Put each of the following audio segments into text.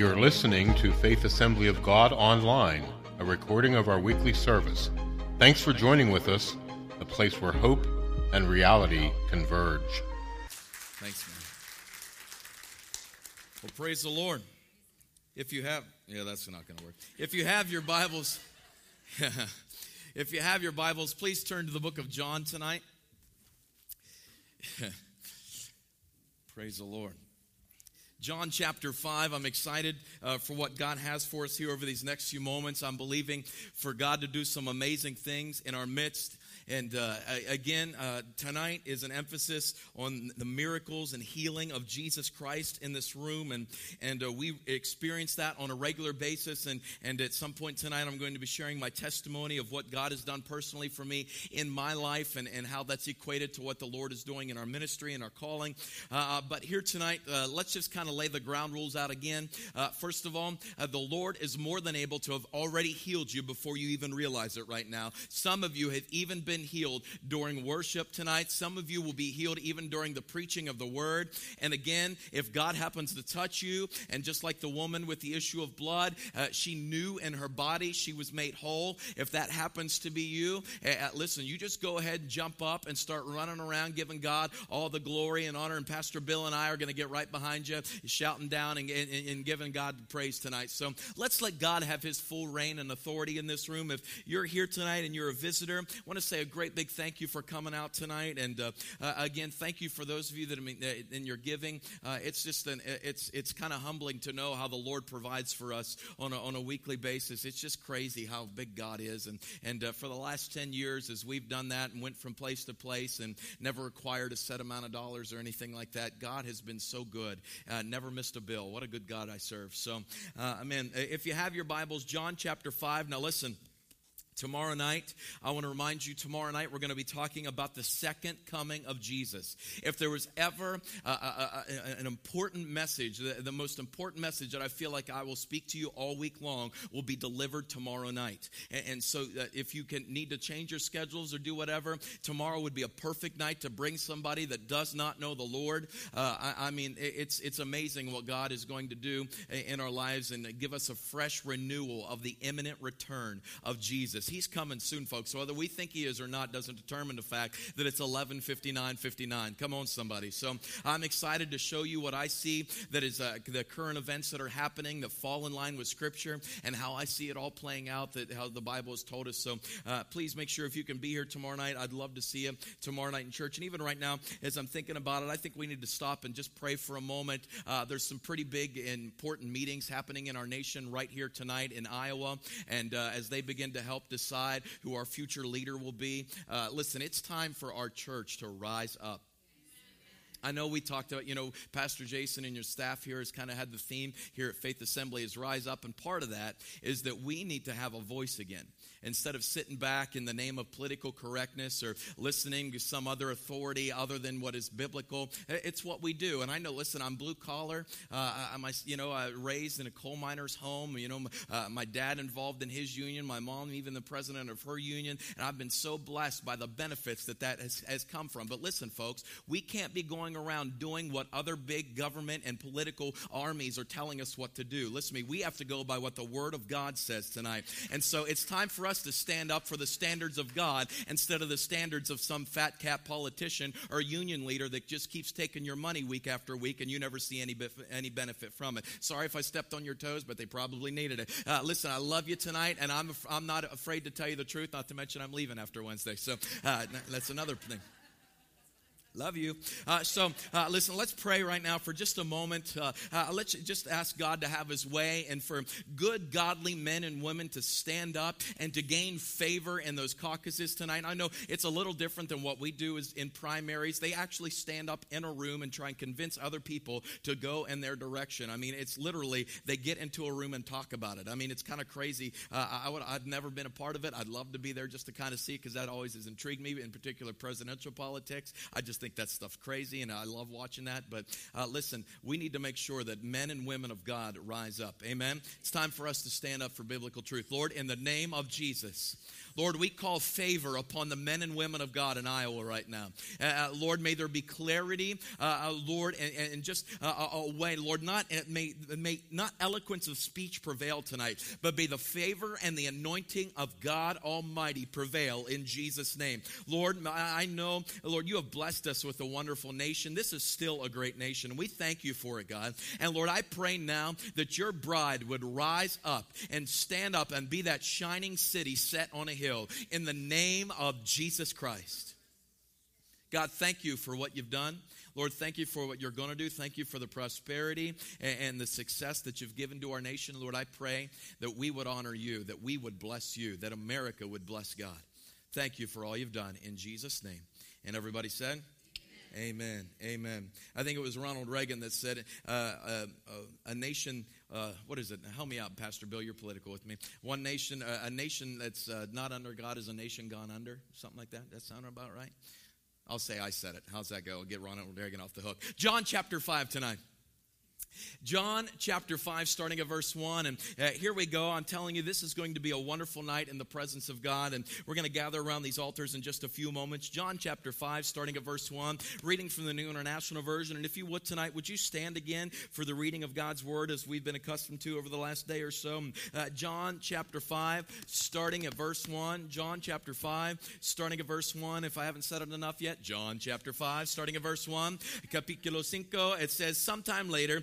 You're listening to Faith Assembly of God Online, a recording of our weekly service. Thanks for joining with us, a place where hope and reality converge. Thanks, man. Well, praise the Lord. If you have, yeah, that's not going to work. If you have your Bibles, if you have your Bibles, please turn to the book of John tonight. praise the Lord. John chapter 5. I'm excited uh, for what God has for us here over these next few moments. I'm believing for God to do some amazing things in our midst. And uh, again, uh, tonight is an emphasis on the miracles and healing of Jesus Christ in this room. And, and uh, we experience that on a regular basis. And, and at some point tonight, I'm going to be sharing my testimony of what God has done personally for me in my life and, and how that's equated to what the Lord is doing in our ministry and our calling. Uh, but here tonight, uh, let's just kind of lay the ground rules out again. Uh, first of all, the Lord is more than able to have already healed you before you even realize it right now. Some of you have even been been healed during worship tonight. Some of you will be healed even during the preaching of the word. And again, if God happens to touch you, and just like the woman with the issue of blood, uh, she knew in her body she was made whole. If that happens to be you, uh, listen, you just go ahead and jump up and start running around giving God all the glory and honor. And Pastor Bill and I are going to get right behind you, shouting down and, and, and giving God praise tonight. So let's let God have his full reign and authority in this room. If you're here tonight and you're a visitor, I want to say a great big thank you for coming out tonight. And uh, uh, again, thank you for those of you that are uh, in your giving. Uh, it's just an, it's it's kind of humbling to know how the Lord provides for us on a, on a weekly basis. It's just crazy how big God is. And and uh, for the last ten years, as we've done that and went from place to place and never required a set amount of dollars or anything like that, God has been so good. Uh, never missed a bill. What a good God I serve. So, I mean, if you have your Bibles, John chapter five. Now listen. Tomorrow night, I want to remind you, tomorrow night we're going to be talking about the second coming of Jesus. If there was ever a, a, a, an important message, the, the, most important message that I feel like I will speak to you all week long will be delivered tomorrow night. And, and so uh, if you can need to change your schedules or do whatever, tomorrow would be a perfect night to bring somebody that does not know the Lord. Uh, I, I mean, it's, it's amazing what God is going to do in our lives and give us a fresh renewal of the imminent return of Jesus. He's coming soon, folks. So whether we think he is or not doesn't determine the fact that it's 11:59, 59. Come on, somebody. So I'm excited to show you what I see that is uh, the current events that are happening that fall in line with Scripture and how I see it all playing out. That how the Bible has told us. So uh, please make sure if you can be here tomorrow night. I'd love to see you tomorrow night in church. And even right now, as I'm thinking about it, I think we need to stop and just pray for a moment. Uh, there's some pretty big important meetings happening in our nation right here tonight in Iowa, and uh, as they begin to help decide who our future leader will be. Uh, listen, it's time for our church to rise up. I know we talked about, you know, Pastor Jason and your staff here has kind of had the theme here at Faith Assembly is rise up. And part of that is that we need to have a voice again instead of sitting back in the name of political correctness or listening to some other authority other than what is biblical. It's what we do. And I know, listen, I'm blue collar. Uh, I'm, you know, I raised in a coal miner's home. You know, uh, my dad involved in his union, my mom, even the president of her union. And I've been so blessed by the benefits that that has, has come from. But listen, folks, we can't be going around doing what other big government and political armies are telling us what to do. Listen to me, we have to go by what the Word of God says tonight. And so it's time for us us to stand up for the standards of God instead of the standards of some fat cat politician or union leader that just keeps taking your money week after week and you never see any, any benefit from it. Sorry if I stepped on your toes, but they probably needed it. Uh, listen, I love you tonight, and I'm, I'm not afraid to tell you the truth, not to mention I'm leaving after Wednesday. So uh, that's another thing. Love you. Uh, so, uh, listen, let's pray right now for just a moment. Uh, uh, let's just ask God to have His way and for good, godly men and women to stand up and to gain favor in those caucuses tonight. I know it's a little different than what we do is in primaries. They actually stand up in a room and try and convince other people to go in their direction. I mean, it's literally they get into a room and talk about it. I mean, it's kind of crazy. Uh, I would, I've never been a part of it. I'd love to be there just to kind of see because that always has intrigued me, in particular presidential politics. I just think that stuff crazy, and I love watching that. But uh, listen, we need to make sure that men and women of God rise up. Amen. It's time for us to stand up for biblical truth. Lord, in the name of Jesus. Lord, we call favor upon the men and women of God in Iowa right now. Uh, uh Lord, may there be clarity, uh, uh Lord, and, and just uh, a way, Lord, not may, may not eloquence of speech prevail tonight, but may the favor and the anointing of God Almighty prevail in Jesus' name. Lord, I know, Lord, you have blessed us with a wonderful nation. This is still a great nation. We thank you for it, God. And Lord, I pray now that your bride would rise up and stand up and be that shining city set on a hill in the name of Jesus Christ. God, thank you for what you've done. Lord, thank you for what you're going to do. Thank you for the prosperity and, the success that you've given to our nation. Lord, I pray that we would honor you, that we would bless you, that America would bless God. Thank you for all you've done in Jesus' name. And everybody said, Amen. Amen. I think it was Ronald Reagan that said, uh, uh, uh, "A nation, uh, what is it? Help me out, Pastor Bill. You're political with me. One nation, uh, a nation that's uh, not under God is a nation gone under. Something like that. That sound about right? I'll say I said it. How's that go? I'll get Ronald Reagan off the hook. John chapter five tonight. John chapter 5, starting at verse 1. And uh, here we go. I'm telling you, this is going to be a wonderful night in the presence of God. And we're going to gather around these altars in just a few moments. John chapter 5, starting at verse 1, reading from the New International Version. And if you would tonight, would you stand again for the reading of God's word as we've been accustomed to over the last day or so? Uh, John chapter 5, starting at verse 1. John chapter 5, starting at verse 1. If I haven't said it enough yet, John chapter 5, starting at verse 1. Capítulo 5, it says, Sometime later,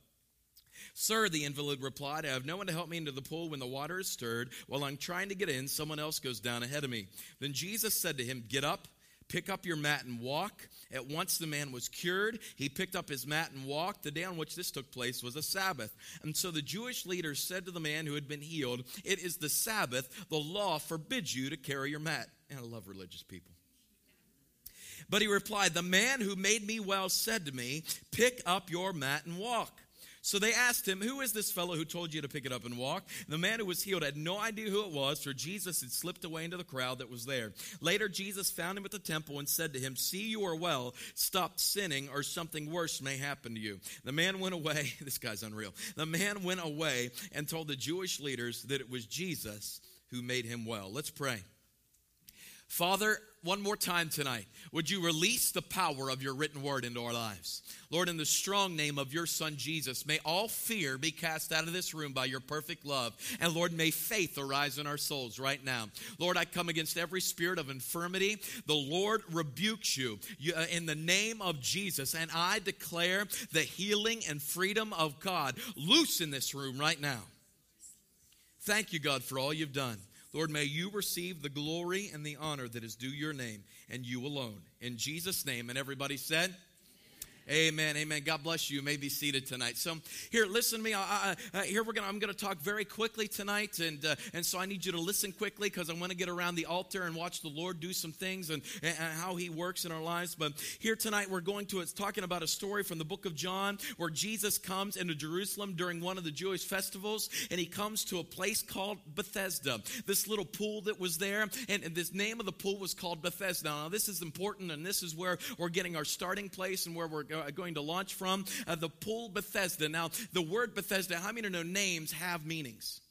Sir, the invalid replied, I have no one to help me into the pool when the water is stirred. While I'm trying to get in, someone else goes down ahead of me. Then Jesus said to him, Get up. Pick up your mat and walk. At once the man was cured. He picked up his mat and walked. The day on which this took place was a Sabbath. And so the Jewish leaders said to the man who had been healed, It is the Sabbath. The law forbids you to carry your mat. And I love religious people. But he replied, The man who made me well said to me, Pick up your mat and walk. So they asked him, Who is this fellow who told you to pick it up and walk? The man who was healed had no idea who it was, for Jesus had slipped away into the crowd that was there. Later, Jesus found him at the temple and said to him, See, you are well. Stop sinning, or something worse may happen to you. The man went away. This guy's unreal. The man went away and told the Jewish leaders that it was Jesus who made him well. Let's pray. Father, one more time tonight, would you release the power of your written word into our lives? Lord, in the strong name of your Son Jesus, may all fear be cast out of this room by your perfect love. And Lord, may faith arise in our souls right now. Lord, I come against every spirit of infirmity. The Lord rebukes you uh, in the name of Jesus. And I declare the healing and freedom of God loose in this room right now. Thank you, God, for all you've done. Lord, may you receive the glory and the honor that is due your name and you alone. In Jesus' name. And everybody said, Amen. Amen. God bless you. You may be seated tonight. So here, listen to me. I, I, uh, here we're gonna. I'm gonna talk very quickly tonight, and uh, and so I need you to listen quickly because I want to get around the altar and watch the Lord do some things and, and, how He works in our lives. But here tonight we're going to. It's talking about a story from the book of John where Jesus comes into Jerusalem during one of the Jewish festivals, and He comes to a place called Bethesda. This little pool that was there, and, and this name of the pool was called Bethesda. Now this is important, and this is where we're getting our starting place and where we're going to launch from, uh, the pool Bethesda. Now, the word Bethesda, how many know names have meanings?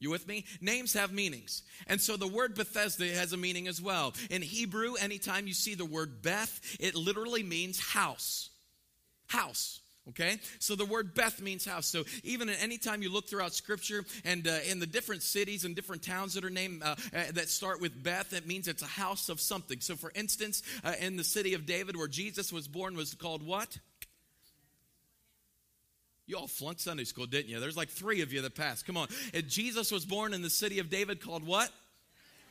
You with me? Names have meanings. And so the word Bethesda has a meaning as well. In Hebrew, anytime you see the word Beth, it literally means house. House. Okay? So the word Beth means house. So even at any time you look throughout scripture and uh, in the different cities and different towns that are named uh, uh, that start with Beth, it means it's a house of something. So for instance, uh, in the city of David where Jesus was born was called what? You all flunked Sunday school, didn't you? There's like three of you that passed. Come on. And Jesus was born in the city of David called what?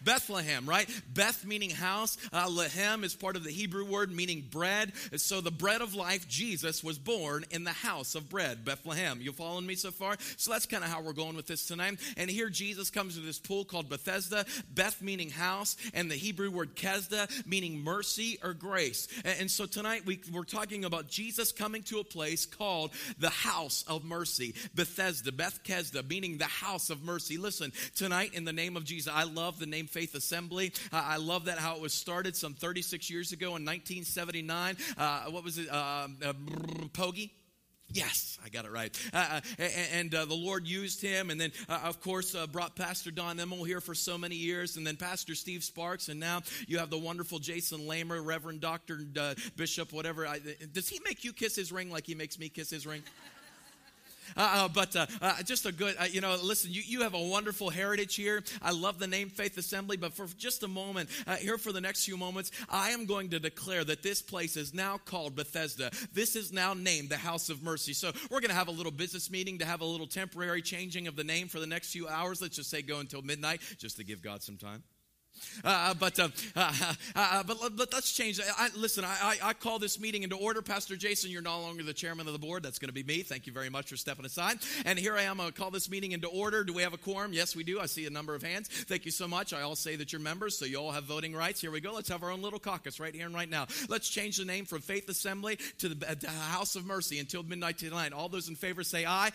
Bethlehem, right? Beth meaning house. Uh, Lehem is part of the Hebrew word meaning bread. So the bread of life, Jesus, was born in the house of bread, Bethlehem. You following me so far? So that's kind of how we're going with this tonight. And here Jesus comes to this pool called Bethesda, Beth meaning house, and the Hebrew word Kesda meaning mercy or grace. And, and so tonight we, we're talking about Jesus coming to a place called the house of mercy, Bethesda, Beth Kesda, meaning the house of mercy. Listen, tonight in the name of Jesus, I love the name Faith Assembly. Uh, I love that how it was started some 36 years ago in 1979. Uh, what was it? Uh, uh Pogie? Yes, I got it right. Uh, uh and uh, the Lord used him, and then, uh, of course, uh, brought Pastor Don Emmel here for so many years, and then Pastor Steve Sparks, and now you have the wonderful Jason Lamer, Reverend Doctor Bishop, whatever. I, does he make you kiss his ring like he makes me kiss his ring? Uh, uh, but uh, uh, just a good, uh, you know, listen, you, you have a wonderful heritage here. I love the name Faith Assembly, but for just a moment, uh, here for the next few moments, I am going to declare that this place is now called Bethesda. This is now named the House of Mercy. So we're going to have a little business meeting to have a little temporary changing of the name for the next few hours. Let's just say go until midnight, just to give God some time. Uh, uh, but, uh, uh, uh, uh, but but let's change. I, listen, I, I, call this meeting into order. Pastor Jason, you're no longer the chairman of the board. That's going to be me. Thank you very much for stepping aside. And here I am. I call this meeting into order. Do we have a quorum? Yes, we do. I see a number of hands. Thank you so much. I all say that you're members, so you all have voting rights. Here we go. Let's have our own little caucus right here and right now. Let's change the name from Faith Assembly to the House of Mercy until midnight tonight. All those in favor say aye.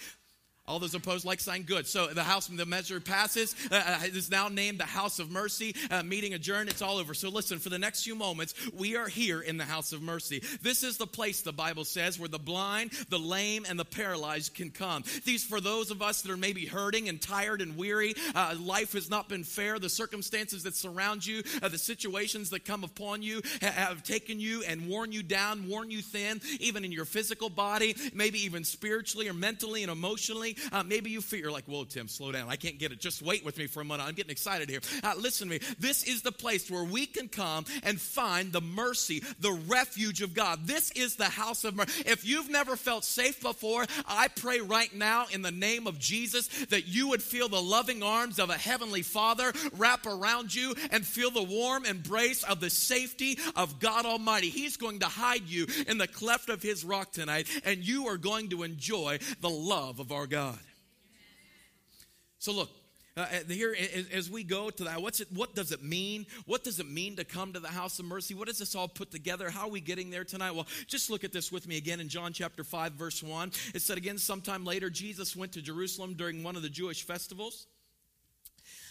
All those opposed, like sign, good. So the house, the measure passes. Uh, uh, is now named the House of Mercy. Uh, meeting adjourned. It's all over. So listen, for the next few moments, we are here in the House of Mercy. This is the place, the Bible says, where the blind, the lame, and the paralyzed can come. These for those of us that are maybe hurting and tired and weary. Uh, life has not been fair. The circumstances that surround you, uh, the situations that come upon you, ha- have taken you and worn you down, worn you thin, even in your physical body, maybe even spiritually or mentally and emotionally. Uh, maybe you feel, like, whoa, Tim, slow down. I can't get it. Just wait with me for a minute. I'm getting excited here. Uh, listen to me. This is the place where we can come and find the mercy, the refuge of God. This is the house of mercy. If you've never felt safe before, I pray right now in the name of Jesus that you would feel the loving arms of a heavenly Father wrap around you and feel the warm embrace of the safety of God Almighty. He's going to hide you in the cleft of his rock tonight, and you are going to enjoy the love of our God. So look, uh, uh here as we go to that, what's it? What does it mean? What does it mean to come to the house of mercy? What does this all put together? How are we getting there tonight? Well, just look at this with me again in John chapter five, verse one. It said again, sometime later, Jesus went to Jerusalem during one of the Jewish festivals.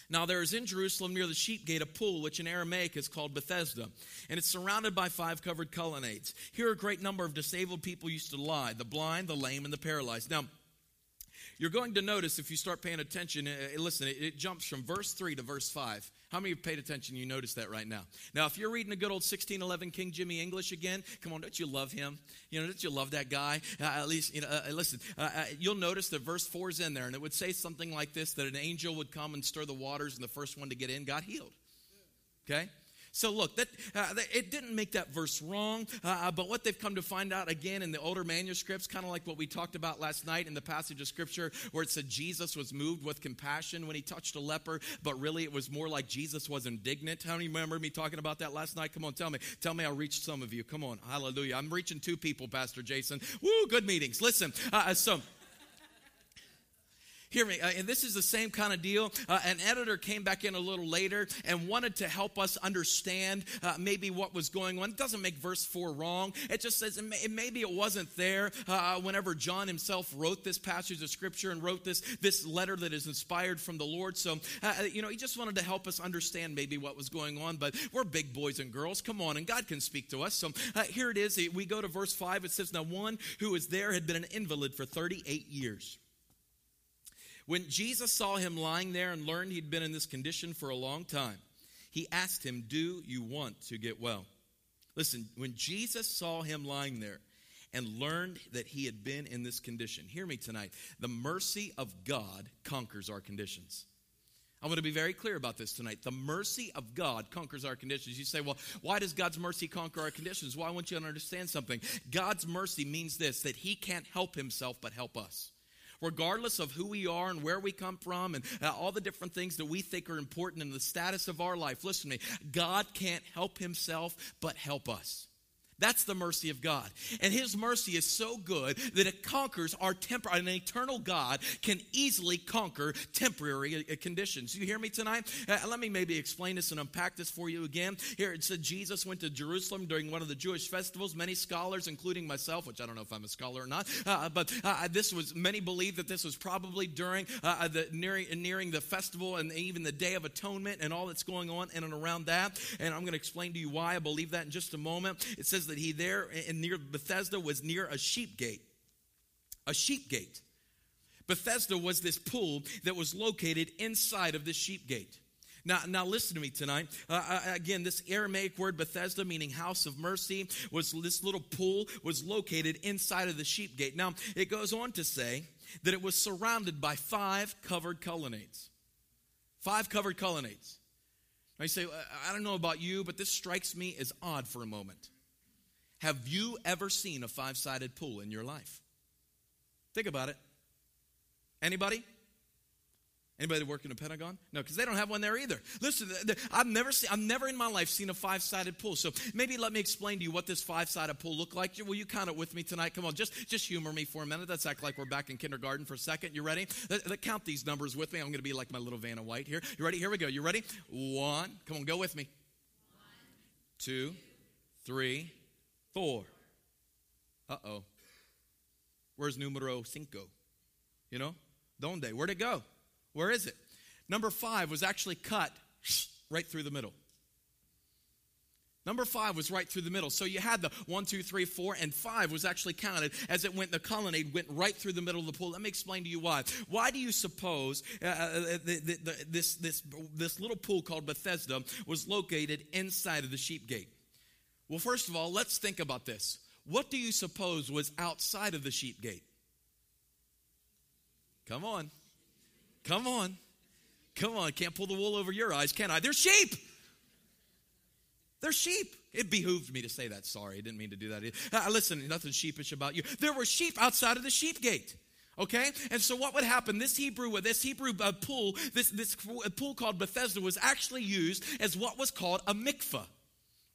Now, there is in Jerusalem near the sheep gate a pool, which in Aramaic is called Bethesda, and it's surrounded by five covered colonnades. Here, a great number of disabled people used to lie the blind, the lame, and the paralyzed. Now, you're going to notice if you start paying attention, uh, uh, listen, it, jumps from verse 3 to verse 5. How many have paid attention? You notice that right now. Now, if you're reading a good old 1611 King Jimmy English again, come on, don't you love him? You know, don't you love that guy? Uh, at least, you know, uh, uh listen, uh, you'll notice that verse 4 is in there, and it would say something like this that an angel would come and stir the waters, and the first one to get in got healed. Okay? So look, that uh, it didn't make that verse wrong, uh, uh, but what they've come to find out again in the older manuscripts, kind of like what we talked about last night in the passage of scripture where it said Jesus was moved with compassion when he touched a leper, but really it was more like Jesus was indignant. How many remember me talking about that last night? Come on, tell me. Tell me I reached some of you. Come on, hallelujah. I'm reaching two people, Pastor Jason. Woo, good meetings. Listen, uh, uh so Hear me, uh, and this is the same kind of deal. Uh, an editor came back in a little later and wanted to help us understand uh, maybe what was going on. It doesn't make verse 4 wrong. It just says it may, maybe it wasn't there uh, whenever John himself wrote this passage of scripture and wrote this, this letter that is inspired from the Lord. So, uh, uh, you know, he just wanted to help us understand maybe what was going on. But we're big boys and girls. Come on, and God can speak to us. So here it is. We go to verse 5. It says, Now one who was there had been an invalid for 38 years. When Jesus saw him lying there and learned he'd been in this condition for a long time, he asked him, Do you want to get well? Listen, when Jesus saw him lying there and learned that he had been in this condition, hear me tonight. The mercy of God conquers our conditions. I want to be very clear about this tonight. The mercy of God conquers our conditions. You say, well, why does God's mercy conquer our conditions? Well, I want you to understand something. God's mercy means this that He can't help Himself but help us. Regardless of who we are and where we come from and uh, all the different things that we think are important in the status of our life, listen to me, God can't help himself but help us. That's the mercy of God. And his mercy is so good that it conquers our temporary, an eternal God can easily conquer temporary uh, conditions. You hear me tonight? Uh, let me maybe explain this and unpack this for you again. Here it said Jesus went to Jerusalem during one of the Jewish festivals. Many scholars, including myself, which I don't know if I'm a scholar or not, uh, but uh, this was, many believe that this was probably during uh, uh the nearing, nearing the festival and even the Day of Atonement and all that's going on in and around that. And I'm going to explain to you why I believe that in just a moment. It says that that he there in near Bethesda was near a sheep gate. A sheep gate. Bethesda was this pool that was located inside of the sheep gate. Now, now listen to me tonight. Uh, again, this Aramaic word Bethesda, meaning house of mercy, was this little pool was located inside of the sheep gate. Now, it goes on to say that it was surrounded by five covered colonnades. Five covered colonnades. I say, I don't know about you, but this strikes me as odd for a moment. Have you ever seen a five sided pool in your life? Think about it. Anybody? Anybody work in a Pentagon? No, because they don't have one there either. Listen, I've never seen, I've never in my life seen a five-sided pool. So maybe let me explain to you what this five-sided pool looked like. Will you count it with me tonight? Come on, just just humor me for a minute. Let's act like we're back in kindergarten for a second. You ready? Let, let count these numbers with me. I'm going to be like my little Vanna White here. You ready? Here we go. You ready? One. Come on, go with me. One, two, three Four. Uh oh. Where's numero cinco? You know? Donde? Where'd it go? Where is it? Number five was actually cut right through the middle. Number five was right through the middle. So you had the one, two, three, four, and five was actually counted as it went, the colonnade went right through the middle of the pool. Let me explain to you why. Why do you suppose uh, uh, uh the, the, the, this, this, this little pool called Bethesda was located inside of the sheep gate? Well, first of all, let's think about this. What do you suppose was outside of the sheep gate? Come on. Come on. Come on. Can't pull the wool over your eyes, can I? They're sheep. They're sheep. It behooved me to say that. Sorry, I didn't mean to do that. Uh, listen, nothing sheepish about you. There were sheep outside of the sheep gate. Okay, and so what would happen? This Hebrew, this Hebrew uh, pool, this this pool called Bethesda, was actually used as what was called a mikvah.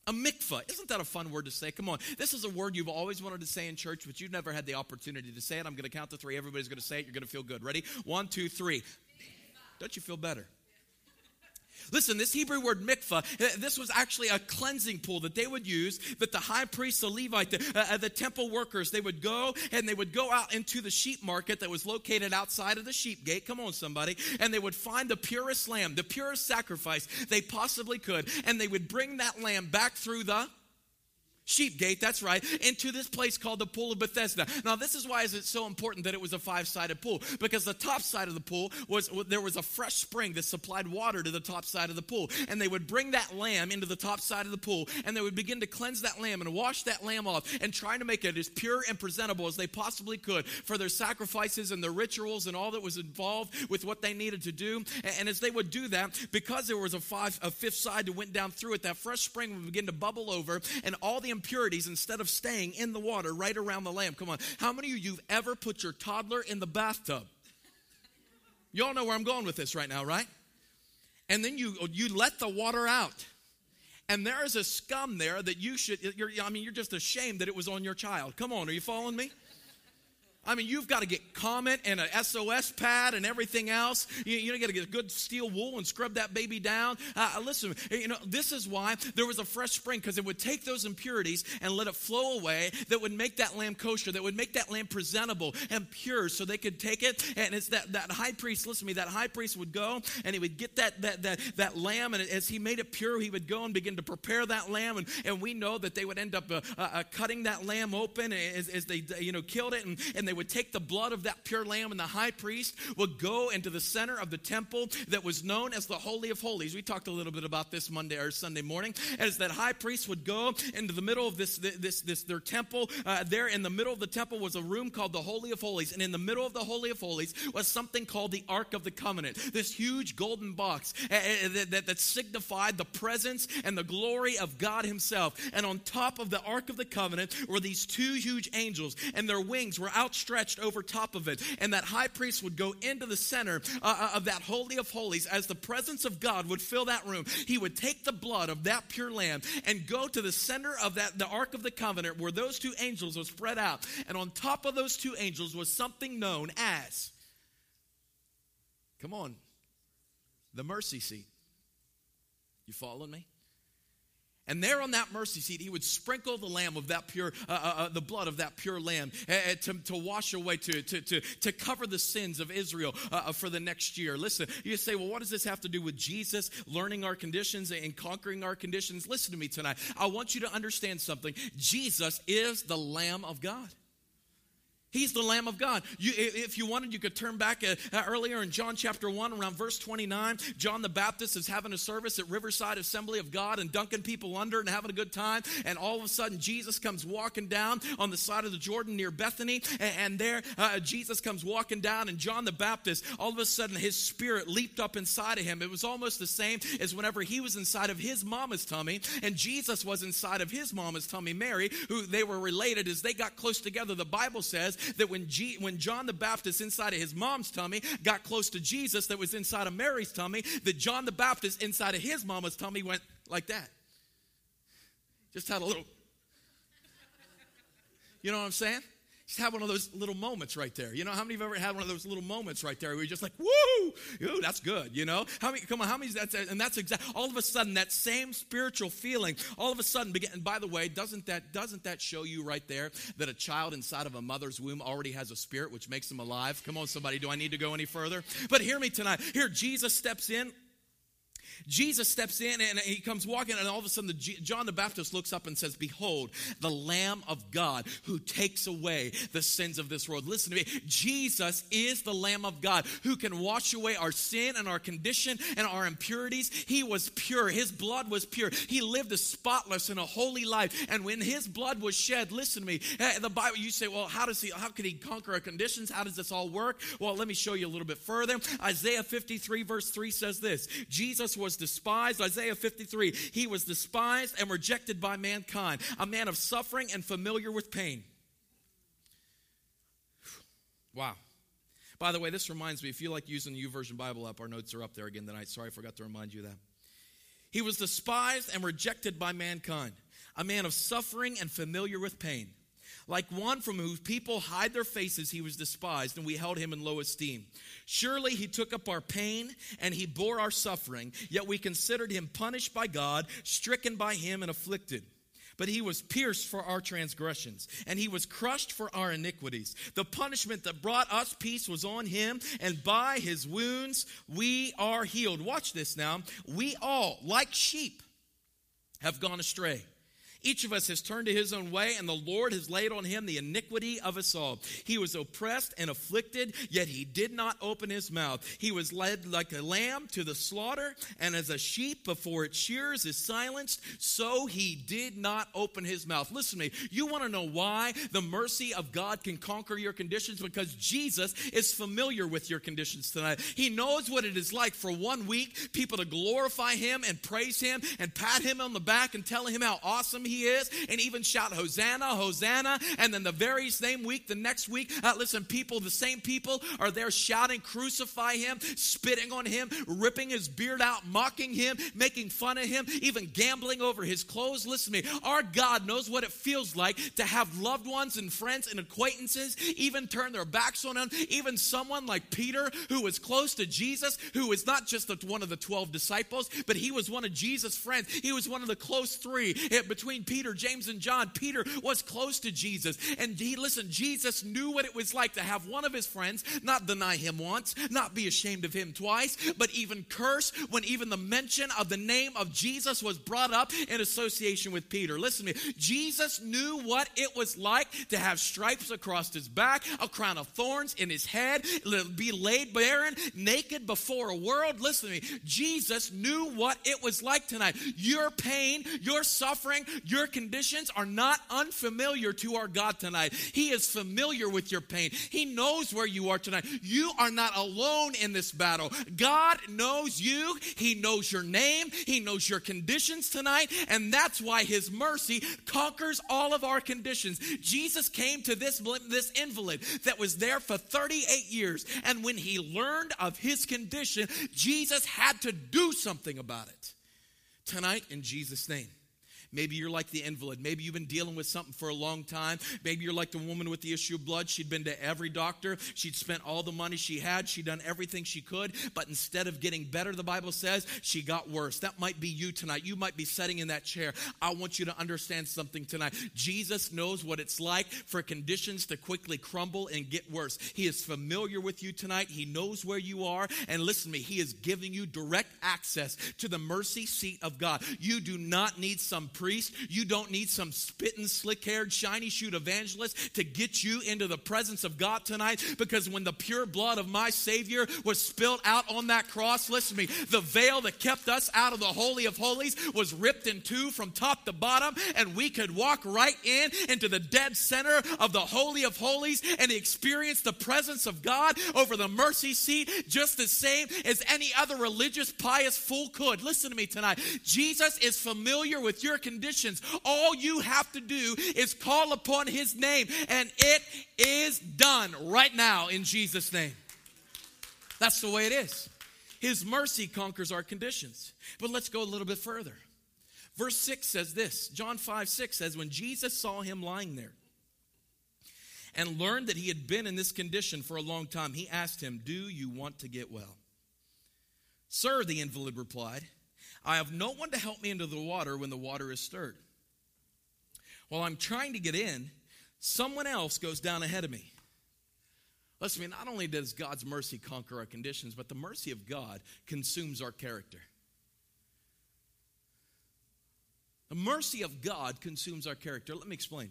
A mikvah. Isn't that a fun word to say? Come on. This is a word you've always wanted to say in church, but you've never had the opportunity to say it. I'm going to count to three. Everybody's going to say it. You're going to feel good. Ready? One, two, three. Don't you feel better? Listen, this Hebrew word mikvah, uh, this was actually a cleansing pool that they would use, that the high priest, the Levite, the, uh, uh, the temple workers, they would go and they would go out into the sheep market that was located outside of the sheep gate. Come on, somebody. And they would find the purest lamb, the purest sacrifice they possibly could. And they would bring that lamb back through the sheep gate, that's right, into this place called the Pool of Bethesda. Now, this is why is it so important that it was a five-sided pool? Because the top side of the pool was there was a fresh spring that supplied water to the top side of the pool. And they would bring that lamb into the top side of the pool and they would begin to cleanse that lamb and wash that lamb off and trying to make it as pure and presentable as they possibly could for their sacrifices and their rituals and all that was involved with what they needed to do. And as they would do that, because there was a five a fifth side that went down through it, that fresh spring would begin to bubble over and all the impurities instead of staying in the water right around the lamb. Come on. How many of you have ever put your toddler in the bathtub? Y'all know where I'm going with this right now, right? And then you you let the water out. And there is a scum there that you should I mean you're just ashamed that it was on your child. Come on, are you following me? I mean, you've got to get Comet and an SOS pad and everything else. You, you got to get a good steel wool and scrub that baby down. Uh, uh, listen, you know, this is why there was a fresh spring because it would take those impurities and let it flow away that would make that lamb kosher, that would make that lamb presentable and pure so they could take it. And it's that, that high priest, listen to me, that high priest would go and he would get that, that, that, that lamb and as he made it pure, he would go and begin to prepare that lamb. And, and we know that they would end up uh, uh, uh cutting that lamb open as, as they, you know, killed it and, and they would take the blood of that pure lamb, and the high priest would go into the center of the temple that was known as the Holy of Holies. We talked a little bit about this Monday or Sunday morning. As that high priest would go into the middle of this, this, this their temple, uh, there in the middle of the temple was a room called the Holy of Holies. And in the middle of the Holy of Holies was something called the Ark of the Covenant, this huge golden box uh, uh that, that, that signified the presence and the glory of God Himself. And on top of the Ark of the Covenant were these two huge angels, and their wings were outstretched outstretched over top of it. And that high priest would go into the center uh, uh, of that Holy of Holies as the presence of God would fill that room. He would take the blood of that pure lamb and go to the center of that, the Ark of the Covenant, where those two angels were spread out. And on top of those two angels was something known as, come on, the mercy seat. You following me? And there on that mercy seat, he would sprinkle the lamb of that pure, uh, uh, uh the blood of that pure lamb uh, to, to wash away, to, to, to, to cover the sins of Israel uh, uh, for the next year. Listen, you say, well, what does this have to do with Jesus learning our conditions and conquering our conditions? Listen to me tonight. I want you to understand something. Jesus is the Lamb of God. He's the Lamb of God. You, if you wanted, you could turn back uh, uh, earlier in John chapter 1, around verse 29. John the Baptist is having a service at Riverside Assembly of God and dunking people under and having a good time. And all of a sudden, Jesus comes walking down on the side of the Jordan near Bethany. And, and there, uh, Jesus comes walking down, and John the Baptist, all of a sudden, his spirit leaped up inside of him. It was almost the same as whenever he was inside of his mama's tummy, and Jesus was inside of his mama's tummy, Mary, who they were related as they got close together. The Bible says that when, G, when John the Baptist inside of his mom's tummy got close to Jesus that was inside of Mary's tummy, that John the Baptist inside of his mama's tummy went like that. Just had a little. You know what I'm saying? Just have one of those little moments right there. You know, how many of you ever had one of those little moments right there where you're just like, woo, ooh, that's good, you know? How many, come on, how many, that's, and that's exactly, all of a sudden, that same spiritual feeling, all of a sudden, begin, and by the way, doesn't that, doesn't that show you right there that a child inside of a mother's womb already has a spirit which makes them alive? Come on, somebody, do I need to go any further? But hear me tonight. Here, Jesus steps in Jesus steps in and he comes walking, and all of a sudden, the, John the Baptist looks up and says, Behold, the Lamb of God who takes away the sins of this world. Listen to me. Jesus is the Lamb of God who can wash away our sin and our condition and our impurities. He was pure, his blood was pure. He lived a spotless and a holy life. And when his blood was shed, listen to me, eh, the Bible, you say, Well, how does he, how could he conquer our conditions? How does this all work? Well, let me show you a little bit further. Isaiah 53, verse 3 says this Jesus was was despised. Isaiah 53, he was despised and rejected by mankind, a man of suffering and familiar with pain. Wow. By the way, this reminds me, if you like using the YouVersion Bible app, our notes are up there again tonight. Sorry, I forgot to remind you that. He was despised and rejected by mankind, a man of suffering and familiar with pain. Like one from whose people hide their faces, he was despised, and we held him in low esteem. Surely he took up our pain and he bore our suffering, yet we considered him punished by God, stricken by him, and afflicted. But he was pierced for our transgressions, and he was crushed for our iniquities. The punishment that brought us peace was on him, and by his wounds we are healed. Watch this now. We all, like sheep, have gone astray. Each of us has turned to his own way, and the Lord has laid on him the iniquity of us all. He was oppressed and afflicted, yet he did not open his mouth. He was led like a lamb to the slaughter, and as a sheep before its shears is silenced, so he did not open his mouth. Listen to me. You want to know why the mercy of God can conquer your conditions? Because Jesus is familiar with your conditions tonight. He knows what it is like for one week people to glorify him and praise him and pat him on the back and tell him how awesome he is and even shout Hosanna, Hosanna. And then the very same week, the next week, uh, listen, people, the same people are there shouting, crucify him, spitting on him, ripping his beard out, mocking him, making fun of him, even gambling over his clothes. Listen to me. Our God knows what it feels like to have loved ones and friends and acquaintances even turn their backs on him. Even someone like Peter, who was close to Jesus, who was not just one of the 12 disciples, but he was one of Jesus' friends. He was one of the close three between between Peter, James, and John, Peter was close to Jesus. And he, listen, Jesus knew what it was like to have one of his friends not deny him once, not be ashamed of him twice, but even curse when even the mention of the name of Jesus was brought up in association with Peter. Listen to me. Jesus knew what it was like to have stripes across his back, a crown of thorns in his head, be laid barren, naked before a world. Listen to me. Jesus knew what it was like tonight. Your pain, your suffering, Your conditions are not unfamiliar to our God tonight. He is familiar with your pain. He knows where you are tonight. You are not alone in this battle. God knows you. He knows your name. He knows your conditions tonight. And that's why His mercy conquers all of our conditions. Jesus came to this, this invalid that was there for 38 years. And when He learned of his condition, Jesus had to do something about it. Tonight, in Jesus' name. Maybe you're like the invalid. Maybe you've been dealing with something for a long time. Maybe you're like the woman with the issue of blood. She'd been to every doctor. She'd spent all the money she had. She'd done everything she could. But instead of getting better, the Bible says, she got worse. That might be you tonight. You might be sitting in that chair. I want you to understand something tonight. Jesus knows what it's like for conditions to quickly crumble and get worse. He is familiar with you tonight. He knows where you are. And listen to me, He is giving you direct access to the mercy seat of God. You do not need some priest. You don't need some spitting, slick haired, shiny shoot evangelist to get you into the presence of God tonight because when the pure blood of my Savior was spilled out on that cross, listen to me, the veil that kept us out of the Holy of Holies was ripped in two from top to bottom, and we could walk right in into the dead center of the Holy of Holies and experience the presence of God over the mercy seat just the same as any other religious, pious fool could. Listen to me tonight. Jesus is familiar with your conditions. All you have to do is call upon his name, and it is done right now in Jesus' name. That's the way it is. His mercy conquers our conditions. But let's go a little bit further. Verse 6 says this John 5 6 says, When Jesus saw him lying there and learned that he had been in this condition for a long time, he asked him, Do you want to get well? Sir, the invalid replied, I have no one to help me into the water when the water is stirred. While I'm trying to get in, someone else goes down ahead of me. Listen to me, not only does God's mercy conquer our conditions, but the mercy of God consumes our character. The mercy of God consumes our character. Let me explain.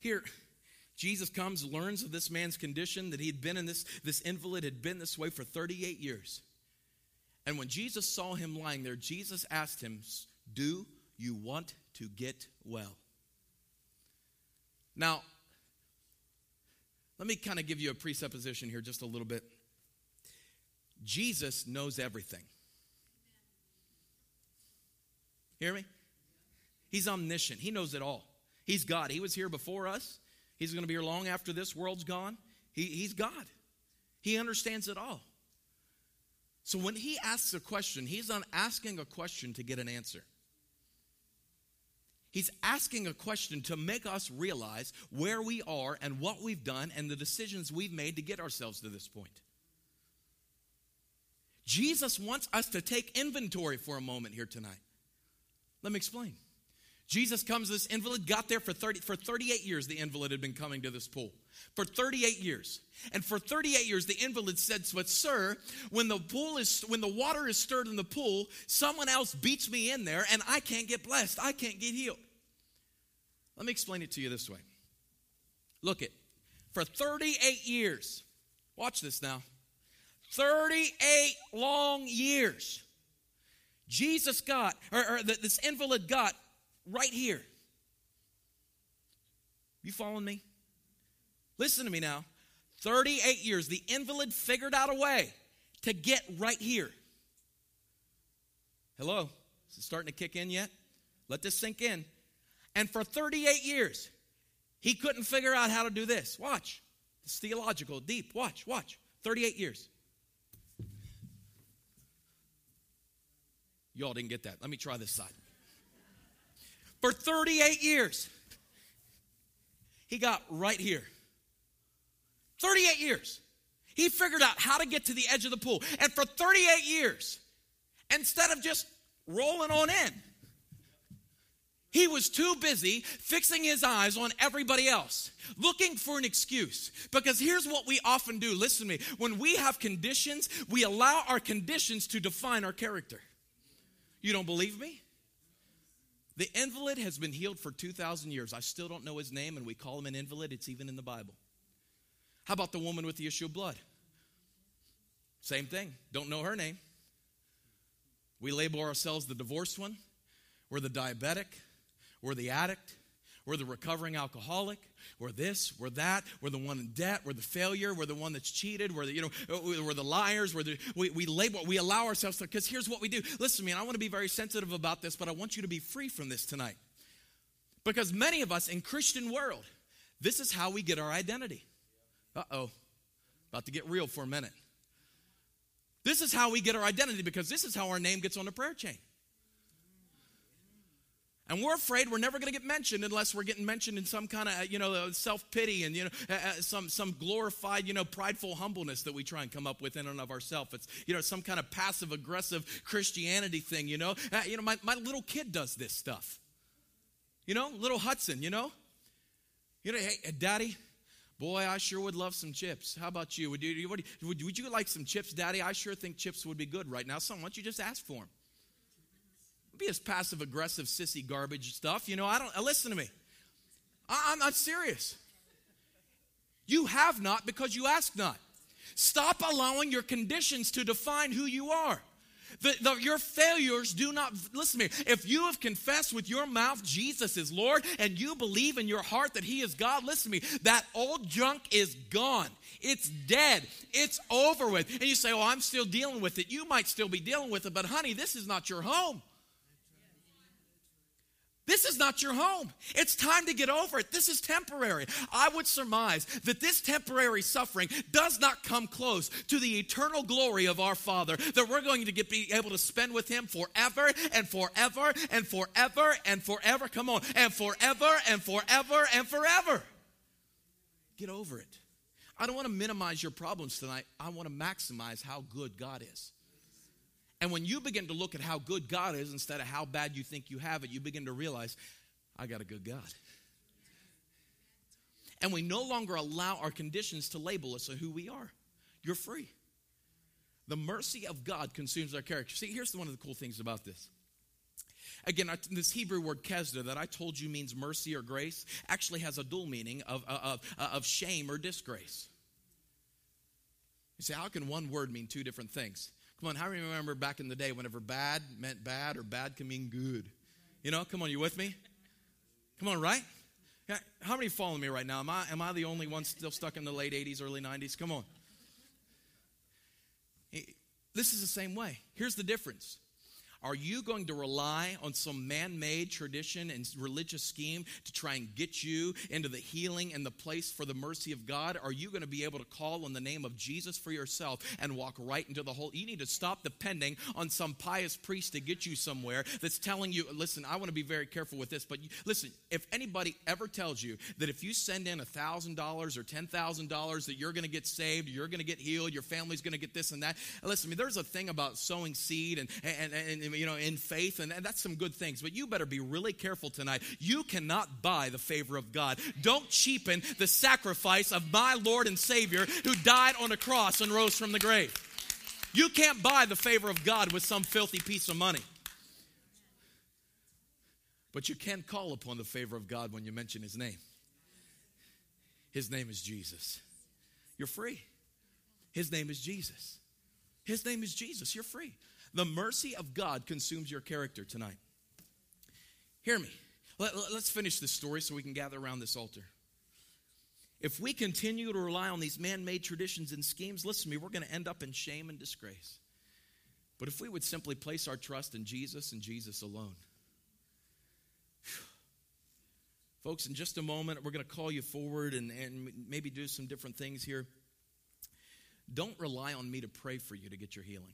Here, Jesus comes, learns of this man's condition, that he had been in this, this invalid had been this way for 38 years. And when Jesus saw him lying there, Jesus asked him, Do you want to get well? Now, let me kind of give you a presupposition here just a little bit. Jesus knows everything. Hear me? He's omniscient. He knows it all. He's God. He was here before us. He's going to be here long after this world's gone. He, he's God. He understands it all. So when he asks a question, he's not asking a question to get an answer. He's asking a question to make us realize where we are and what we've done and the decisions we've made to get ourselves to this point. Jesus wants us to take inventory for a moment here tonight. Let me explain. Jesus comes, this invalid got there for 30, for 38 years, the invalid had been coming to this pool. For 38 years. And for 38 years, the invalid said, But sir, when the pool is when the water is stirred in the pool, someone else beats me in there and I can't get blessed. I can't get healed. Let me explain it to you this way. Look it. For 38 years, watch this now. 38 long years. Jesus got, or, or this invalid got right here. You following me? Listen to me now. 38 years, the invalid figured out a way to get right here. Hello? Is it starting to kick in yet? Let this sink in. And for 38 years, he couldn't figure out how to do this. Watch. It's theological, deep. Watch, watch. 38 years. Y'all didn't get that. Let me try this side for 38 years. He got right here. 38 years. He figured out how to get to the edge of the pool. And for 38 years, instead of just rolling on in, he was too busy fixing his eyes on everybody else, looking for an excuse. Because here's what we often do listen to me. When we have conditions, we allow our conditions to define our character. You don't believe me? The invalid has been healed for 2,000 years. I still don't know his name, and we call him an invalid. It's even in the Bible. How about the woman with the issue of blood? Same thing. Don't know her name. We label ourselves the divorced one. We're the diabetic, we're the addict, we're the recovering alcoholic. We're this, we're that. We're the one in debt. We're the failure. We're the one that's cheated. We're the, you know, uh, we're the liars. We're the, we, we label, we allow ourselves to, because here's what we do. Listen to me, and I want to be very sensitive about this, but I want you to be free from this tonight. Because many of us in Christian world, this is how we get our identity. Uh-oh. About to get real for a minute. This is how we get our identity because this is how our name gets on the prayer chain. And we're afraid we're never going to get mentioned unless we're getting mentioned in some kind of, you know, uh, self-pity and, you know, uh, uh, some, some glorified, you know, prideful humbleness that we try and come up with in and of ourselves. It's, you know, some kind of passive-aggressive Christianity thing, you know. Uh, you know, my, my little kid does this stuff. You know, little Hudson, you know. You know, hey, daddy, boy, I sure would love some chips. How about you? Would you, would, would you like some chips, daddy? I sure think chips would be good right now. Son, why don't you just ask for them? be as passive aggressive, sissy garbage stuff. You know, I don't, listen to me. I, I'm not serious. You have not because you ask not. Stop allowing your conditions to define who you are. The, the, your failures do not, listen to me. If you have confessed with your mouth Jesus is Lord and you believe in your heart that He is God, listen to me. That old junk is gone. It's dead. It's over with. And you say, Oh, I'm still dealing with it. You might still be dealing with it, but honey, this is not your home. This is not your home. It's time to get over it. This is temporary. I would surmise that this temporary suffering does not come close to the eternal glory of our Father that we're going to get be able to spend with him forever and forever and forever and forever. Come on. And forever and forever and forever. Get over it. I don't want to minimize your problems tonight. I want to maximize how good God is. And when you begin to look at how good God is instead of how bad you think you have it, you begin to realize, I got a good God. And we no longer allow our conditions to label us on who we are. You're free. The mercy of God consumes our character. See, here's one of the cool things about this. Again, this Hebrew word chesed that I told you means mercy or grace actually has a dual meaning of, of, of uh, shame or disgrace. You say, how can one word mean two different things? Come on, how many remember back in the day whenever bad meant bad or bad can mean good? You know, come on, you with me? Come on, right? How many following me right now? Am I, am I the only one still stuck in the late 80s, early 90s? Come on. This is the same way. Here's the difference are you going to rely on some man made tradition and religious scheme to try and get you into the healing and the place for the mercy of God? Are you going to be able to call on the name of Jesus for yourself and walk right into the whole? You need to stop depending on some pious priest to get you somewhere that's telling you, listen, I want to be very careful with this, but you, listen, if anybody ever tells you that if you send in $1,000 or $10,000 that you're going to get saved, you're going to get healed, your family's going to get this and that, listen, I mean, there's a thing about sowing seed and, and, and you know, in faith, and, that's some good things. But you better be really careful tonight. You cannot buy the favor of God. Don't cheapen the sacrifice of my Lord and Savior who died on a cross and rose from the grave. You can't buy the favor of God with some filthy piece of money. But you can call upon the favor of God when you mention His name. His name is Jesus. You're free. His name is Jesus. His name is Jesus. You're free. The mercy of God consumes your character tonight. Hear me. Let, us finish this story so we can gather around this altar. If we continue to rely on these man made traditions and schemes, listen to me, we're going to end up in shame and disgrace. But if we would simply place our trust in Jesus and Jesus alone, Folks, in just a moment, we're going to call you forward and, and maybe do some different things here. Don't rely on me to pray for you to get your healing.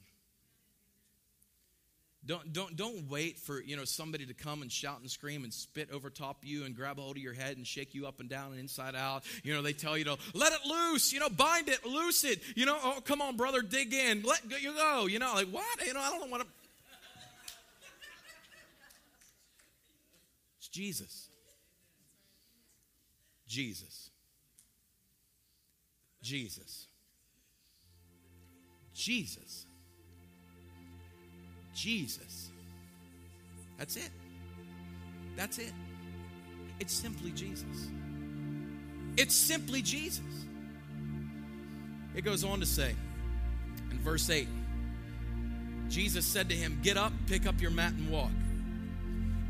Don't, don't, don't wait for you know somebody to come and shout and scream and spit over top of you and grab a hold of your head and shake you up and down and inside out. You know, they tell you to let it loose, you know, bind it, loose it. You know, oh, come on, brother, dig in, let you go. You know, like what? You know, I don't want to It's Jesus. Jesus. Jesus. Jesus. Jesus. That's it. That's it. It's simply Jesus. It's simply Jesus. It goes on to say in verse 8 Jesus said to him, Get up, pick up your mat, and walk.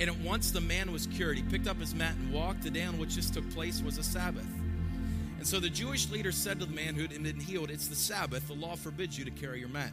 And at once the man was cured. He picked up his mat and walked. The day on which this took place was a Sabbath. And so the Jewish leader said to the man who had been healed, It's the Sabbath. The law forbids you to carry your mat.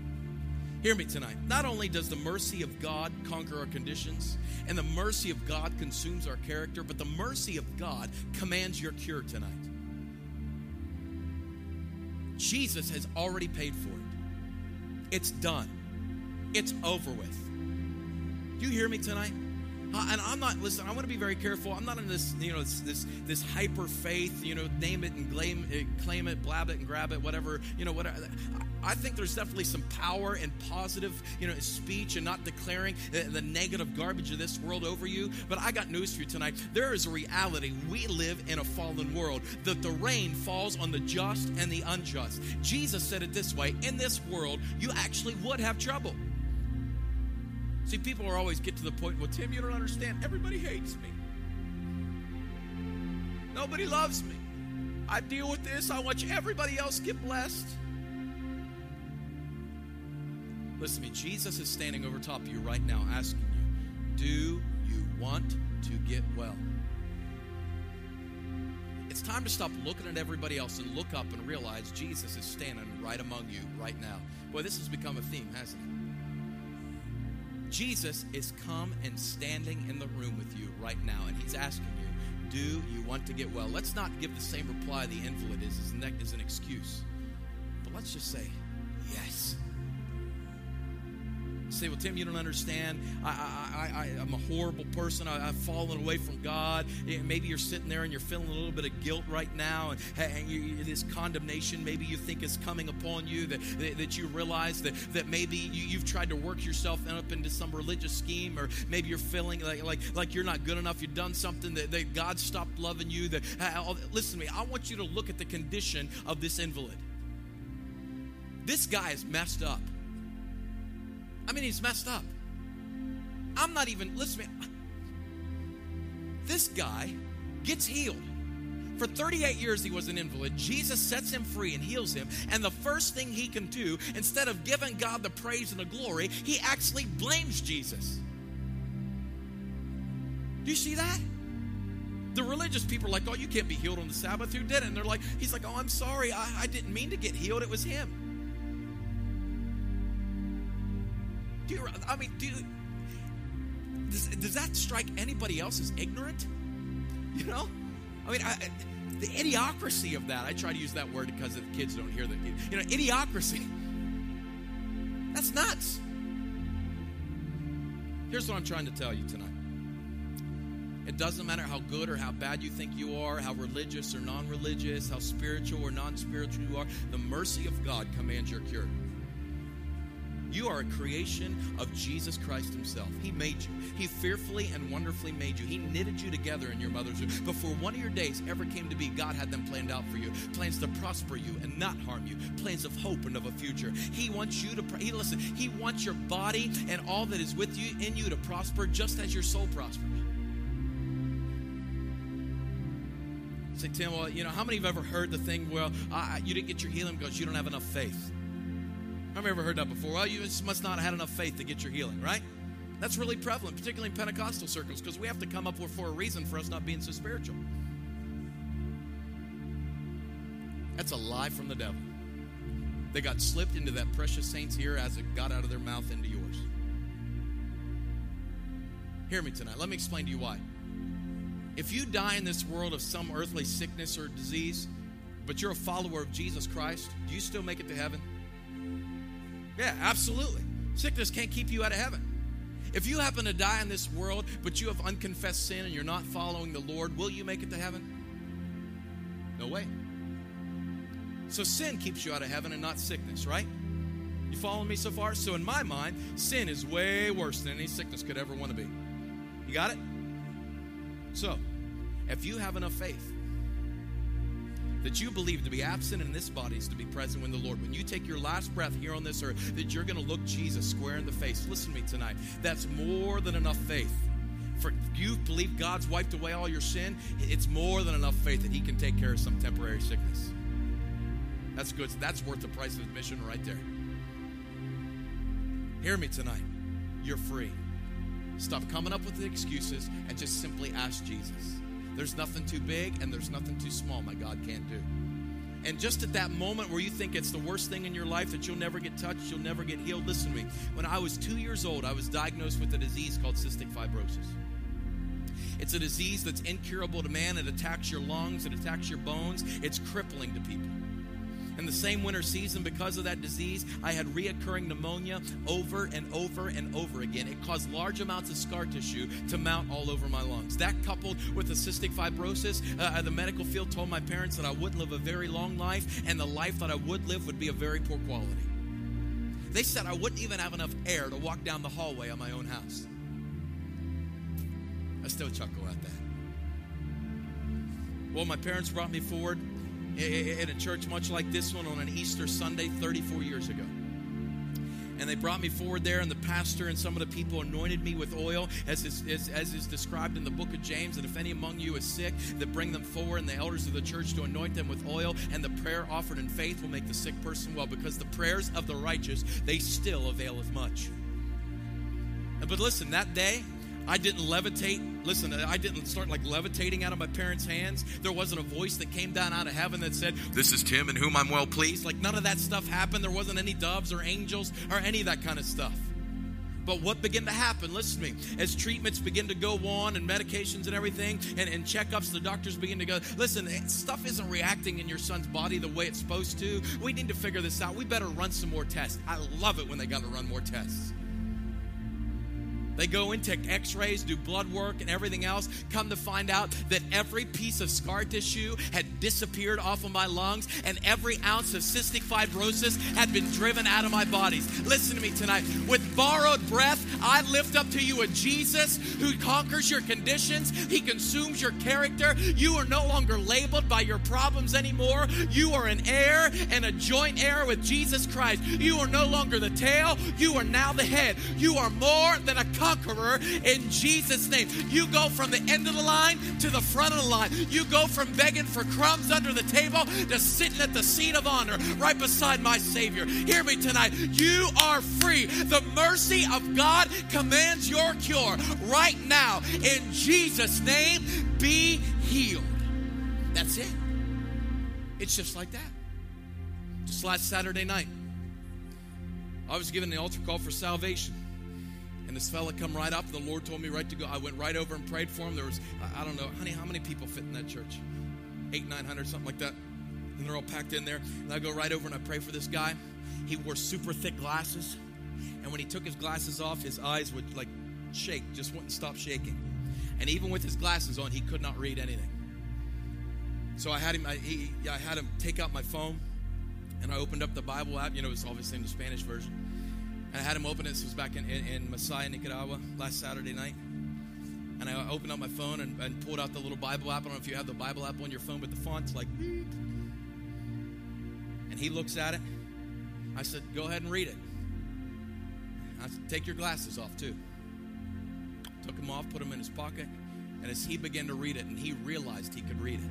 Hear me tonight. Not only does the mercy of God conquer our conditions, and the mercy of God consumes our character, but the mercy of God commands your cure tonight. Jesus has already paid for it. It's done. It's over with. Do you hear me tonight? And I'm not. Listen, I want to be very careful. I'm not in this, you know, this this, this hyper faith. You know, name it and claim it, claim it, blab it and grab it, whatever. You know, whatever. I think there's definitely some power in positive, you know, speech and not declaring the, the negative garbage of this world over you. But I got news for you tonight. There is a reality. We live in a fallen world. That the rain falls on the just and the unjust. Jesus said it this way: In this world, you actually would have trouble. See, people are always get to the point, well, Tim, you don't understand. Everybody hates me. Nobody loves me. I deal with this. I watch everybody else get blessed. Listen to me. Jesus is standing over top of you right now asking you, do you want to get well? It's time to stop looking at everybody else and look up and realize Jesus is standing right among you right now. Boy, this has become a theme, hasn't it? Jesus is come and standing in the room with you right now, and he's asking you, Do you want to get well? Let's not give the same reply the invalid is as an excuse, but let's just say, say, well, Tim, you don't understand. I, am a horrible person. I, have fallen away from God. Maybe you're sitting there and you're feeling a little bit of guilt right now, and, and you, this condemnation maybe you think is coming upon you, that, that, that you realize that, that maybe you, have tried to work yourself up into some religious scheme, or maybe you're feeling like, like, like you're not good enough. You've done something that, that God stopped loving you. That, uh, listen to me, I want you to look at the condition of this invalid. This guy is messed up. I mean, he's messed up. I'm not even, listen. This guy gets healed. For 38 years, he was an invalid. Jesus sets him free and heals him. And the first thing he can do, instead of giving God the praise and the glory, he actually blames Jesus. Do you see that? The religious people are like, oh, you can't be healed on the Sabbath. Who did it? And they're like, he's like, oh, I'm sorry. I, I didn't mean to get healed. It was him. Do you, I mean, do does, does that strike anybody else as ignorant? You know? I mean, I, the idiocracy of that. I try to use that word because the kids don't hear that. You know, idiocracy. That's nuts. Here's what I'm trying to tell you tonight. It doesn't matter how good or how bad you think you are, how religious or non religious, how spiritual or non spiritual you are, the mercy of God commands your cure. You are a creation of Jesus Christ Himself. He made you. He fearfully and wonderfully made you. He knitted you together in your mother's womb. Before one of your days ever came to be, God had them planned out for you. Plans to prosper you and not harm you. Plans of hope and of a future. He wants you to. He listen. He wants your body and all that is with you in you to prosper, just as your soul prospers. Say, Tim, well, you know, how many have ever heard the thing, well, I, you didn't get your healing because you don't have enough faith? I've ever heard that before. Well, you must not have had enough faith to get your healing, right? That's really prevalent, particularly in Pentecostal circles, because we have to come up with for a reason for us not being so spiritual. That's a lie from the devil. They got slipped into that precious saint's ear as it got out of their mouth into yours. Hear me tonight. Let me explain to you why. If you die in this world of some earthly sickness or disease, but you're a follower of Jesus Christ, do you still make it to heaven? Yeah, absolutely. Sickness can't keep you out of heaven. If you happen to die in this world, but you have unconfessed sin and you're not following the Lord, will you make it to heaven? No way. So sin keeps you out of heaven and not sickness, right? You following me so far? So in my mind, sin is way worse than any sickness could ever want to be. You got it? So, if you have enough faith that you believe to be absent in this body is to be present with the Lord. When you take your last breath here on this earth, that you're going to look Jesus square in the face. Listen to me tonight. That's more than enough faith. For you believe God's wiped away all your sin, it's more than enough faith that He can take care of some temporary sickness. That's good. That's worth the price of admission right there. Hear me tonight. You're free. Stop coming up with the excuses and just simply ask Jesus. There's nothing too big and there's nothing too small my God can't do. And just at that moment where you think it's the worst thing in your life that you'll never get touched, you'll never get healed, listen to me. When I was two years old, I was diagnosed with a disease called cystic fibrosis. It's a disease that's incurable to man. It attacks your lungs, it attacks your bones, it's crippling to people. In the same winter season, because of that disease, I had reoccurring pneumonia over and over and over again. It caused large amounts of scar tissue to mount all over my lungs. That coupled with the cystic fibrosis, uh, the medical field told my parents that I wouldn't live a very long life, and the life that I would live would be a very poor quality. They said I wouldn't even have enough air to walk down the hallway of my own house. I still chuckle at that. Well, my parents brought me forward in a church much like this one on an Easter Sunday 34 years ago. And they brought me forward there, and the pastor and some of the people anointed me with oil, as is, as, as is described in the book of James. That if any among you is sick, that bring them forward, and the elders of the church to anoint them with oil, and the prayer offered in faith will make the sick person well, because the prayers of the righteous they still availeth much. But listen, that day I didn't levitate. Listen, I didn't start like levitating out of my parents' hands. There wasn't a voice that came down out of heaven that said, This is Tim in whom I'm well pleased. Like none of that stuff happened. There wasn't any doves or angels or any of that kind of stuff. But what began to happen, listen to me, as treatments begin to go on and medications and everything and, and checkups, the doctors begin to go, listen, stuff isn't reacting in your son's body the way it's supposed to. We need to figure this out. We better run some more tests. I love it when they got to run more tests. They go in, take x rays, do blood work, and everything else. Come to find out that every piece of scar tissue had disappeared off of my lungs, and every ounce of cystic fibrosis had been driven out of my bodies. Listen to me tonight. With borrowed breath, I lift up to you a Jesus who conquers your conditions, He consumes your character. You are no longer labeled by your problems anymore. You are an heir and a joint heir with Jesus Christ. You are no longer the tail, you are now the head. You are more than a conqueror in Jesus' name. You go from the end of the line to the front of the line. You go from begging for crumbs under the table to sitting at the seat of honor right beside my Savior. Hear me tonight. You are free. The mercy of God commands your cure right now. In Jesus' name, be healed. That's it. It's just like that. Just last Saturday night, I was given the altar call for salvation. This fella come right up. The Lord told me right to go. I went right over and prayed for him. There was, I don't know, honey, how many people fit in that church? Eight, nine hundred, something like that. And they're all packed in there. And I go right over and I pray for this guy. He wore super thick glasses. And when he took his glasses off, his eyes would like shake, just wouldn't stop shaking. And even with his glasses on, he could not read anything. So I had him, I, he, I had him take out my phone, and I opened up the Bible app. You know, it's obviously in the Spanish version. And I had him open it. This was back in, in, in Masaya, Nicaragua, last Saturday night. And I opened up my phone and, and, pulled out the little Bible app. I don't know if you have the Bible app on your phone, but the font's like. And he looks at it. I said, "Go ahead and read it." I said, "Take your glasses off too." Took them off, put them in his pocket, and as he began to read it, and he realized he could read it.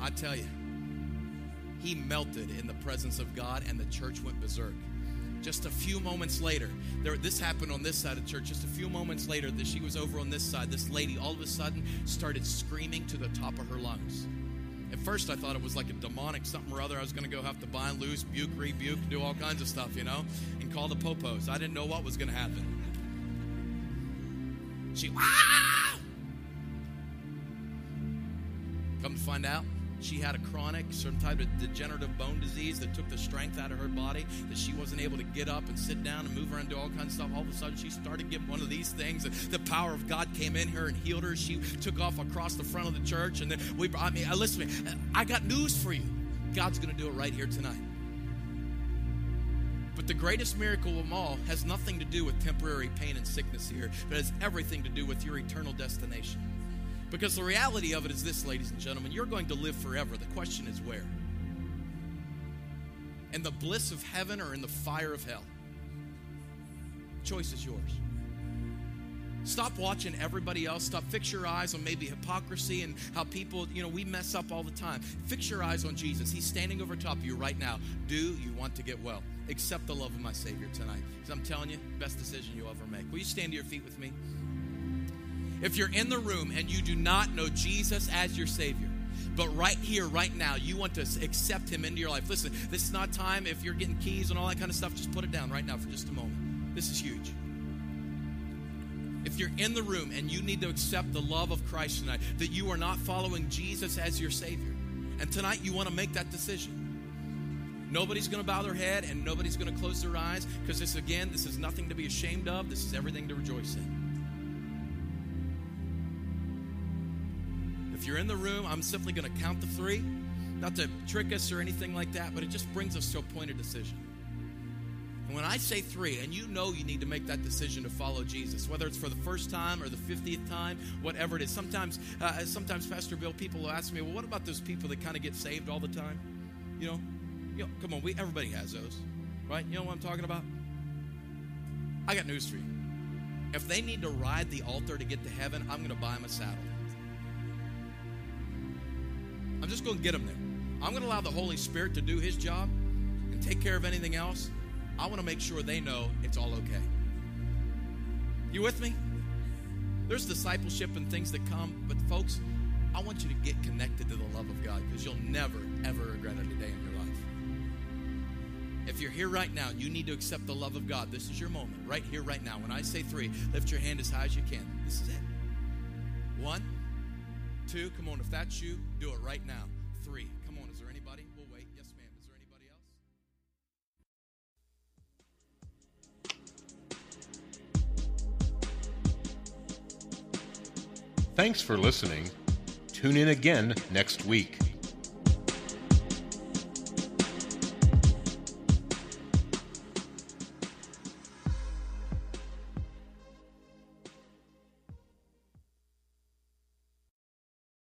I tell you, he melted in the presence of God, and the church went berserk. Just a few moments later, there, this happened on this side of church. Just a few moments later, that she was over on this side. This lady all of a sudden started screaming to the top of her lungs. At first, I thought it was like a demonic something or other. I was going to go have to bind, loose, buke, rebuke, do all kinds of stuff, you know, and call the popos. I didn't know what was going to happen. She, wow! Come to find out, she had a chronic, some type of degenerative bone disease that took the strength out of her body, that she wasn't able to get up and sit down and move around and do all kinds of stuff. All of a sudden, she started getting one of these things, and the power of God came in her and healed her. She took off across the front of the church, and then we brought me. Uh, listen to me, uh, I got news for you. God's going to do it right here tonight. But the greatest miracle of them all has nothing to do with temporary pain and sickness here, but has everything to do with your eternal destination. Because the reality of it is this, ladies and gentlemen, you're going to live forever. The question is where? In the bliss of heaven or in the fire of hell? The choice is yours. Stop watching everybody else. Stop. Fix your eyes on maybe hypocrisy and how people, you know, we mess up all the time. Fix your eyes on Jesus. He's standing over top of you right now. Do you want to get well? Accept the love of my Savior tonight. Because I'm telling you, best decision you'll ever make. Will you stand to your feet with me? If you're in the room and you do not know Jesus as your Savior, but right here, right now, you want to accept Him into your life. Listen, this is not time if you're getting keys and all that kind of stuff, just put it down right now for just a moment. This is huge. If you're in the room and you need to accept the love of Christ tonight, that you are not following Jesus as your Savior, and tonight you want to make that decision. Nobody's going to bow their head and nobody's going to close their eyes because this, again, this is nothing to be ashamed of. This is everything to rejoice in. If you're in the room, I'm simply going to count the three, not to trick us or anything like that, but it just brings us to a point of decision. And when I say three, and you know you need to make that decision to follow Jesus, whether it's for the first time or the 50th time, whatever it is. Sometimes, uh, sometimes, Pastor Bill, people will ask me, well, what about those people that kind of get saved all the time? You know, you know, come on, we everybody has those, right? You know what I'm talking about? I got news for you. If they need to ride the altar to get to heaven, I'm going to buy them a saddle. I'm just going to get them there. I'm going to allow the Holy Spirit to do His job and take care of anything else. I want to make sure they know it's all okay. You with me? There's discipleship and things that come, but folks, I want you to get connected to the love of God because you'll never, ever regret it a day in your life. If you're here right now, you need to accept the love of God. This is your moment, right here, right now. When I say three, lift your hand as high as you can. This is it. One, two, come on. If that's you, do it right now. Three, come on. Is there anybody? We'll wait. Yes, ma'am. Is there anybody else? Thanks for listening. Tune in again next week.